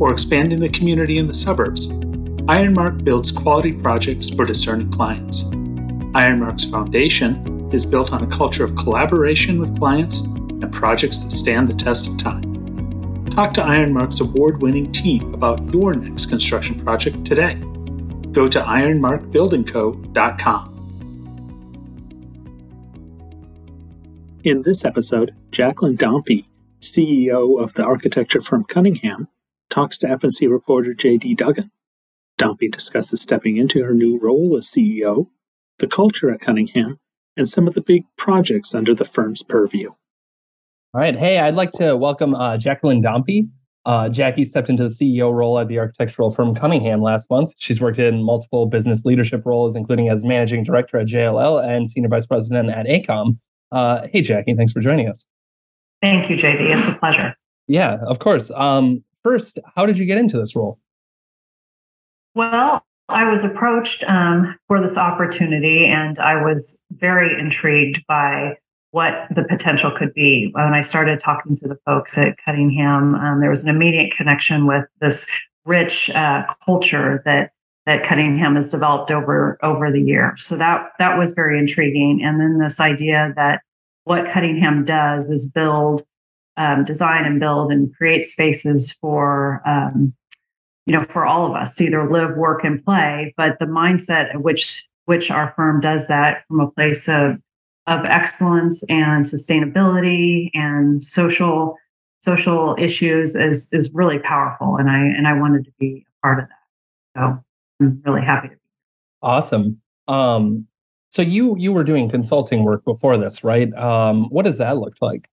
or expanding the community in the suburbs, Ironmark builds quality projects for discerning clients. Ironmark's foundation is built on a culture of collaboration with clients and projects that stand the test of time. Talk to Ironmark's award winning team about your next construction project today. Go to ironmarkbuildingco.com. In this episode, Jacqueline Dompe, CEO of the architecture firm Cunningham, talks to FNC reporter J.D. Duggan. Dompe discusses stepping into her new role as CEO, the culture at Cunningham, and some of the big projects under the firm's purview. All right. Hey, I'd like to welcome uh, Jacqueline Dompe. Uh, Jackie stepped into the CEO role at the architectural firm Cunningham last month. She's worked in multiple business leadership roles, including as managing director at JLL and senior vice president at AECOM. Uh, hey, Jackie, thanks for joining us. Thank you, JD. It's a pleasure. Yeah, of course. Um, first, how did you get into this role? Well, I was approached um, for this opportunity, and I was very intrigued by what the potential could be. When I started talking to the folks at Cunningham, um, there was an immediate connection with this rich uh, culture that that Cunningham has developed over over the year. So that that was very intriguing. And then this idea that what Cunningham does is build, um, design, and build and create spaces for um, you know for all of us to either live, work, and play. But the mindset which which our firm does that from a place of of excellence and sustainability and social social issues is is really powerful. And i and i wanted to be a part of that. So i'm really happy to be awesome. Um so you you were doing consulting work before this right? Um what does that look like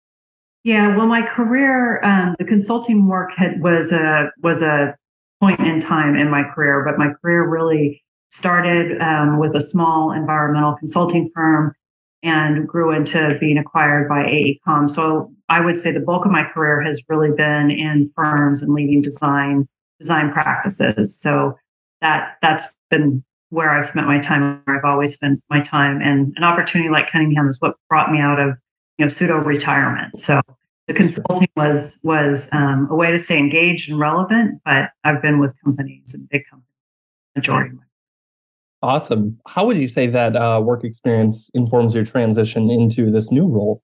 yeah well my career um the consulting work had was a was a point in time in my career but my career really started um, with a small environmental consulting firm and grew into being acquired by AECOM. So I would say the bulk of my career has really been in firms and leading design design practices. So that that's been where I've spent my time, where I've always spent my time. And an opportunity like Cunningham is what brought me out of you know pseudo retirement. So the consulting was was um, a way to stay engaged and relevant. But I've been with companies and big companies majority of Awesome. How would you say that uh, work experience informs your transition into this new role?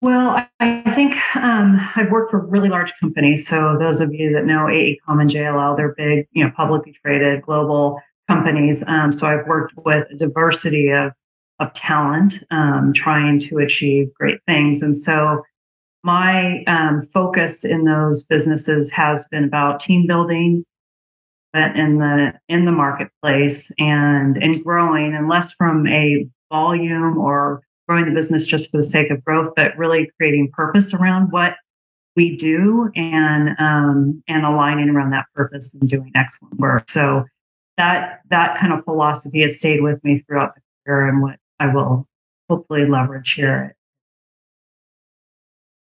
Well, I think um, I've worked for really large companies. So those of you that know AECOM and JLL, they're big, you know, publicly traded global companies. Um, so I've worked with a diversity of of talent, um, trying to achieve great things. And so my um, focus in those businesses has been about team building, but in the in the marketplace and and growing and less from a volume or growing the business just for the sake of growth but really creating purpose around what we do and um, and aligning around that purpose and doing excellent work so that that kind of philosophy has stayed with me throughout the career and what i will hopefully leverage here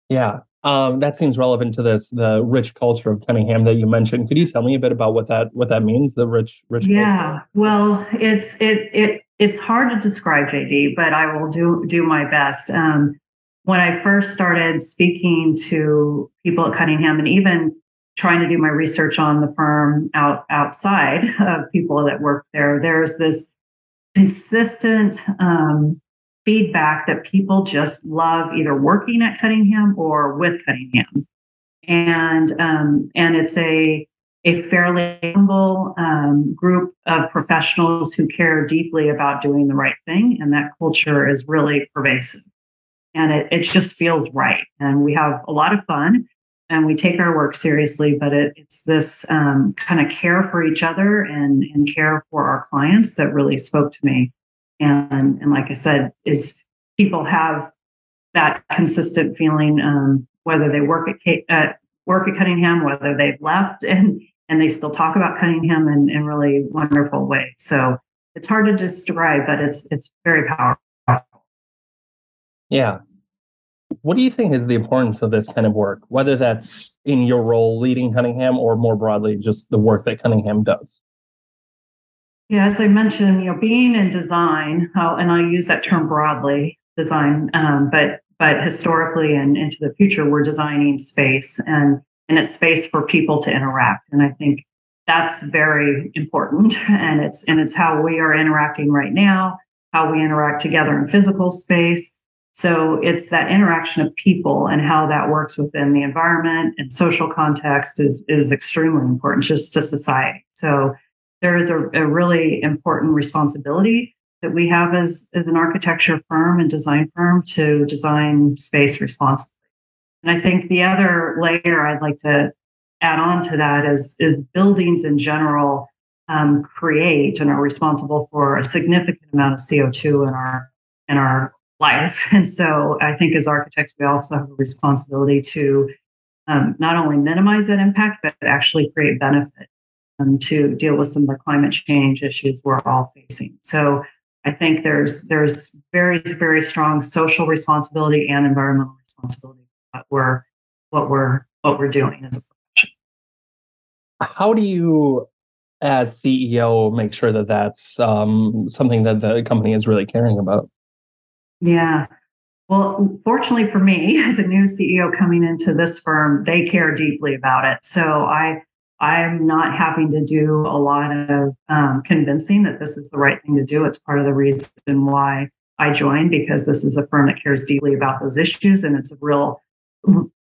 yeah um, that seems relevant to this the rich culture of Cunningham that you mentioned. Could you tell me a bit about what that what that means? The rich rich. Yeah, culture? well, it's it it it's hard to describe, JD, but I will do do my best. Um, when I first started speaking to people at Cunningham, and even trying to do my research on the firm out outside of people that worked there, there's this consistent um, feedback that people just love either working at Cunningham or with Cunningham. And um, and it's a a fairly humble um, group of professionals who care deeply about doing the right thing, and that culture is really pervasive. And it, it just feels right. And we have a lot of fun and we take our work seriously, but it, it's this um, kind of care for each other and, and care for our clients that really spoke to me. And, and like I said, is people have that consistent feeling, um, whether they work at, at work at Cunningham, whether they've left and and they still talk about Cunningham in, in really wonderful ways. So it's hard to describe, but it's it's very powerful. Yeah. What do you think is the importance of this kind of work, whether that's in your role leading Cunningham or more broadly just the work that Cunningham does? Yeah, as I mentioned, you know, being in design, and I use that term broadly, design, um, but but historically and into the future, we're designing space and and it's space for people to interact. And I think that's very important. And it's and it's how we are interacting right now, how we interact together in physical space. So it's that interaction of people and how that works within the environment and social context is is extremely important just to society. So there is a, a really important responsibility that we have as, as an architecture firm and design firm to design space responsibly. And I think the other layer I'd like to add on to that is, is buildings in general um, create and are responsible for a significant amount of CO2 in our in our life. And so I think as architects, we also have a responsibility to um, not only minimize that impact, but actually create benefit um, to deal with some of the climate change issues we're all facing. So I think there's there's very very strong social responsibility and environmental responsibility what we're what we're what we're doing as a profession. How do you, as CEO, make sure that that's um, something that the company is really caring about? Yeah. Well, fortunately for me, as a new CEO coming into this firm, they care deeply about it. So I I'm not having to do a lot of um, convincing that this is the right thing to do. It's part of the reason why I joined because this is a firm that cares deeply about those issues and it's a real,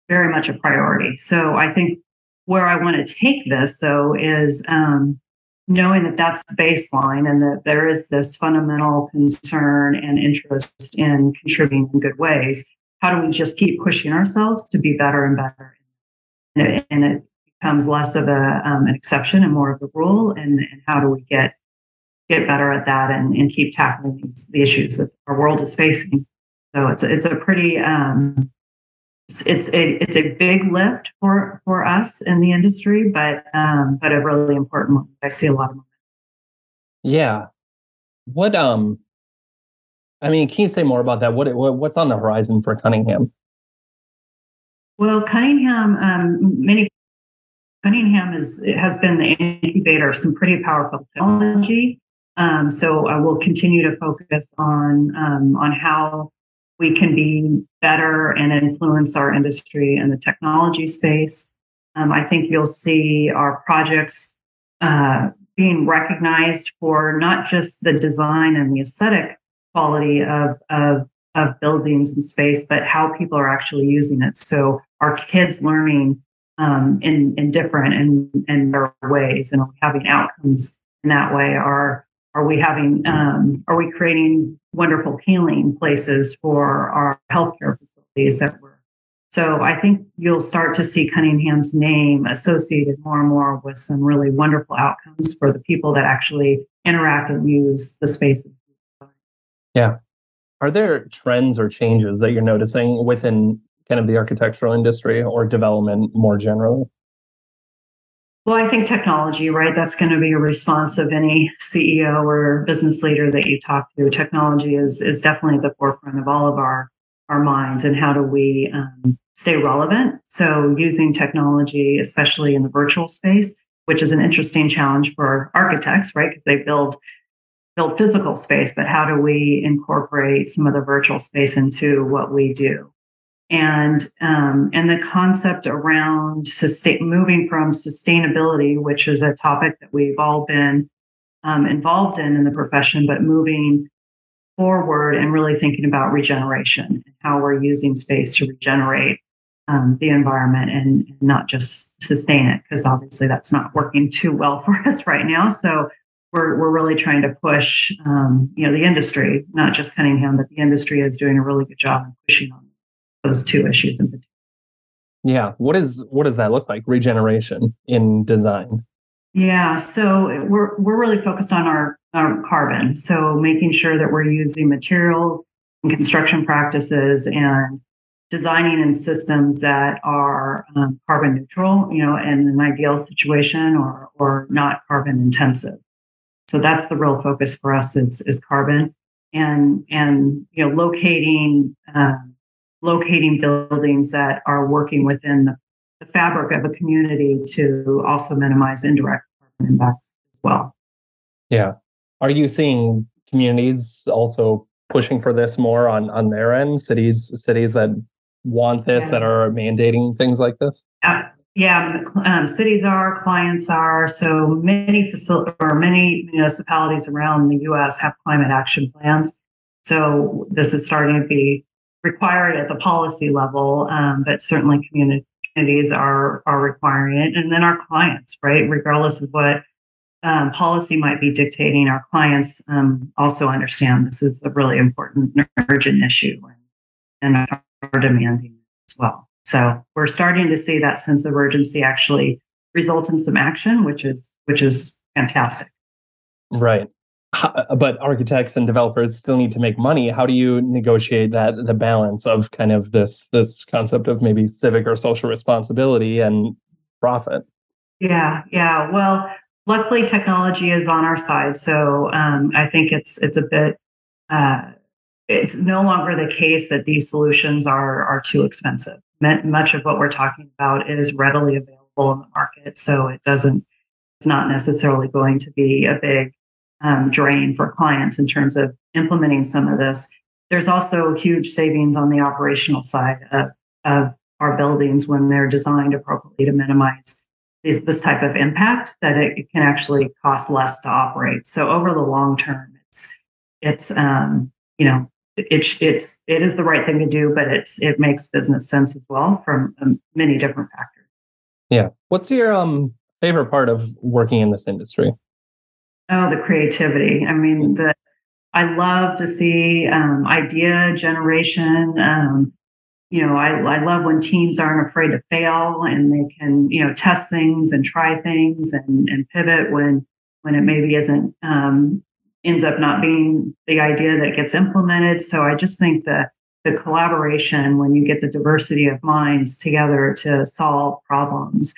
very much a priority. So I think where I want to take this though is um, knowing that that's the baseline and that there is this fundamental concern and interest in contributing in good ways. How do we just keep pushing ourselves to be better and better? And it, and it becomes less of a um, an exception and more of the rule and, and how do we get get better at that and, and keep tackling these the issues that our world is facing so it's a, it's a pretty um, it's, it's a it's a big lift for for us in the industry but um, but a really important one. I see a lot of them yeah. What um i mean can you say more about that? What, what what's on the horizon for cunningham? Well cunningham um, many Cunningham is has been the incubator of some pretty powerful technology. Um, so I will continue to focus on um, on how we can be better and influence our industry in the technology space. Um, I think you'll see our projects uh, being recognized for not just the design and the aesthetic quality of, of, of buildings and space, but how people are actually using it. So our kids learning um, in in different and and their ways, and having outcomes in that way? Are are we having um, are we creating wonderful healing places for our healthcare facilities that we're so I think you'll start to see Cunningham's name associated more and more with some really wonderful outcomes for the people that actually interact and use the spaces. Yeah. Are there trends or changes that you're noticing within kind of the architectural industry or development more generally? Well, I think technology, right? That's going to be a response of any CEO or business leader that you talk to. Technology is is definitely the forefront of all of our our minds, and how do we um, stay relevant? So, using technology, especially in the virtual space, which is an interesting challenge for architects, right? Because they build build physical space, but how do we incorporate some of the virtual space into what we do? And um, and the concept around sustain moving from sustainability, which is a topic that we've all been um, involved in in the profession, but moving forward and really thinking about regeneration and how we're using space to regenerate um, the environment and, not just sustain it, because obviously that's not working too well for us right now. So we're we're really trying to push, um, you know, the industry, not just Cunningham, but the industry is doing a really good job of pushing on those two issues in particular. Yeah. What is what does that look like? Regeneration in design. Yeah. So we're we're really focused on our, our carbon. So making sure that we're using materials and construction practices and designing in systems that are um, carbon neutral, you know, in an ideal situation or or not carbon intensive. So that's the real focus for us is is carbon and and you know locating uh, locating buildings that are working within the, the fabric of a community to also minimize indirect carbon impacts as well. Yeah, are you seeing communities also pushing for this more on on their end? Cities cities that want this yeah. that are mandating things like this? Uh, yeah, um, cities are, clients are. So many facilities or many municipalities around the U.S. have climate action plans. So this is starting to be required at the policy level, um, but certainly communities are are requiring it, and then our clients, right, regardless of what um, policy might be dictating, our clients um, also understand this is a really important, urgent issue, and, and are demanding as well. So we're starting to see that sense of urgency actually result in some action, which is which is fantastic. Right. But architects and developers still need to make money. How do you negotiate that the balance of kind of this this concept of maybe civic or social responsibility and profit? Yeah, yeah. Well, luckily technology is on our side, so um, I think it's it's a bit. Uh, it's no longer the case that these solutions are are too expensive much of what we're talking about is readily available in the market. So it doesn't, it's not necessarily going to be a big um, drain for clients in terms of implementing some of this. There's also huge savings on the operational side of, of our buildings when they're designed appropriately to minimize this, this type of impact that it, can actually cost less to operate. So over the long term, it's, it's, um, you know, it, it's it is the right thing to do, but it's it makes business sense as well from um, many different factors. Yeah. What's your um favorite part of working in this industry? Oh, the creativity. I mean, the I love to see um, idea generation. Um, you know, I, I love when teams aren't afraid to fail and they can, you know, test things and try things and, and pivot when when it maybe isn't um, ends up not being the idea that gets implemented. So I just think that the collaboration, when you get the diversity of minds together to solve problems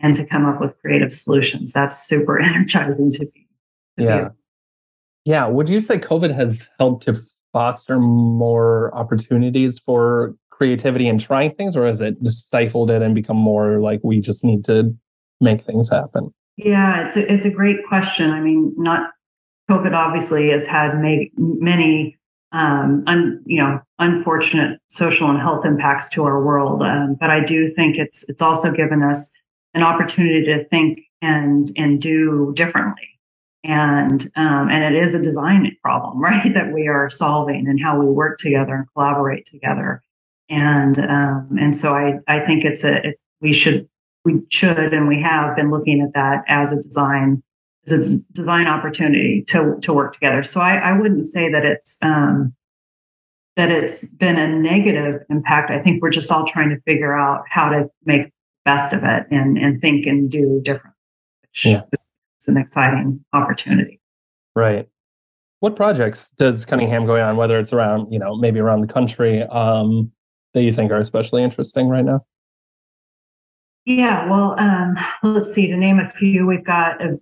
and to come up with creative solutions, that's super energizing to me. Yeah. Yeah. Would you say COVID has helped to foster more opportunities for creativity and trying things, or has it just stifled it and become more like we just need to make things happen? Yeah, it's a, it's a great question. I mean, not COVID obviously has had many, many um, un, you know, unfortunate social and health impacts to our world. Um, but I do think it's it's also given us an opportunity to think and and do differently. And um, and it is a design problem, right? That we are solving and how we work together and collaborate together. And um, and so I I think it's a it, we should we should and we have been looking at that as a design it's a design opportunity to to work together. So I, I wouldn't say that it's um, that it's been a negative impact. I think we're just all trying to figure out how to make the best of it and and think and do different. Yeah. Is an exciting opportunity. Right. What projects does Cunningham going on, whether it's around, you know, maybe around the country, um, that you think are especially interesting right now? Yeah, well, um, let's see. To name a few, we've got a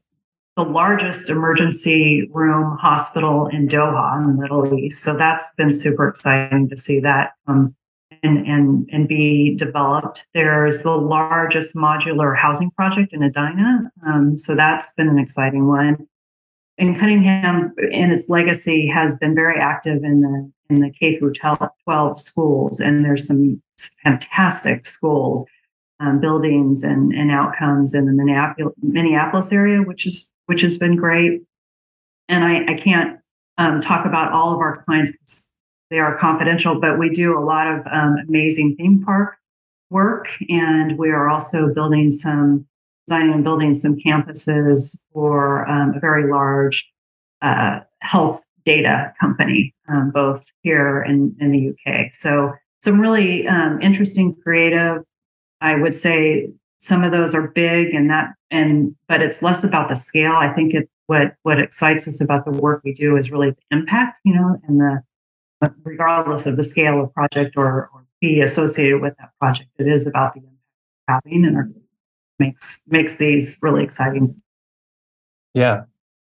the largest emergency room hospital in Doha in the Middle East. So that's been super exciting to see that um, and, and, and be developed. There's the largest modular housing project in Edina. Um, so that's been an exciting one. And Cunningham, in its legacy, has been very active in the in the K through 12 schools, and there's some fantastic schools, um, buildings, and, and outcomes in the Minneapolis area, which is which has been great. And I, I can't um, talk about all of our clients they are confidential, but we do a lot of um, amazing theme park work. And we are also building some, designing and building some campuses for um, a very large uh, health data company, um, both here and in the UK. So, some really um, interesting, creative, I would say some of those are big and that and but it's less about the scale i think it what what excites us about the work we do is really the impact you know and the regardless of the scale of project or, or fee associated with that project, it is about the impact having and makes makes these really exciting. Yeah.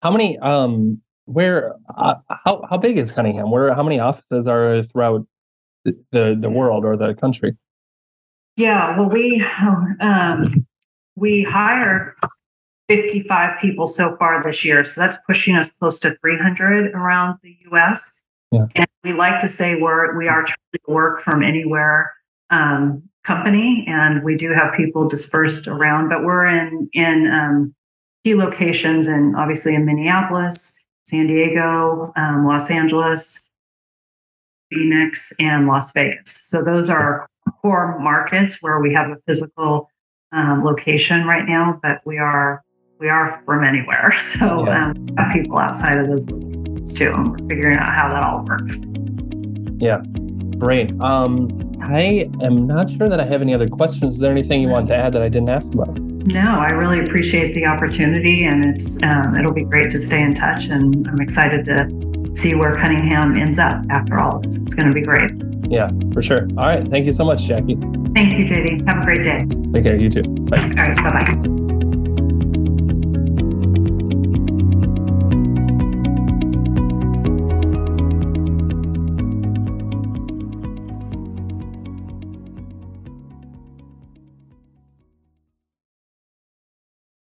How many um where uh, how how big is Cunningham? Where how many offices are throughout the the, the world or the country? Yeah, well we um we hired 55 people so far this year. So that's pushing us close to 300 around the US. Yeah. And we like to say we're we are truly a work from anywhere um, company, and we do have people dispersed around, but we're in in um, key locations, and obviously in Minneapolis, San Diego, um, Los Angeles, Phoenix, and Las Vegas. So those are our core markets where we have a physical um, location right now, but we are we are from anywhere. So Yeah. um, we have people outside of those locations too, and figuring out how that all works. Yeah, great. Um I am not sure that I have any other questions. Is there anything you want to add that I didn't ask about? No, I really appreciate the opportunity, and it's um, it'll be great to stay in touch. And I'm excited to see where Cunningham ends up after all this. It's going to be great. Yeah, for sure. All right. Thank you so much, Jackie. Thank you, JD. Have a great day. Take care. You too. Bye. All right, bye bye.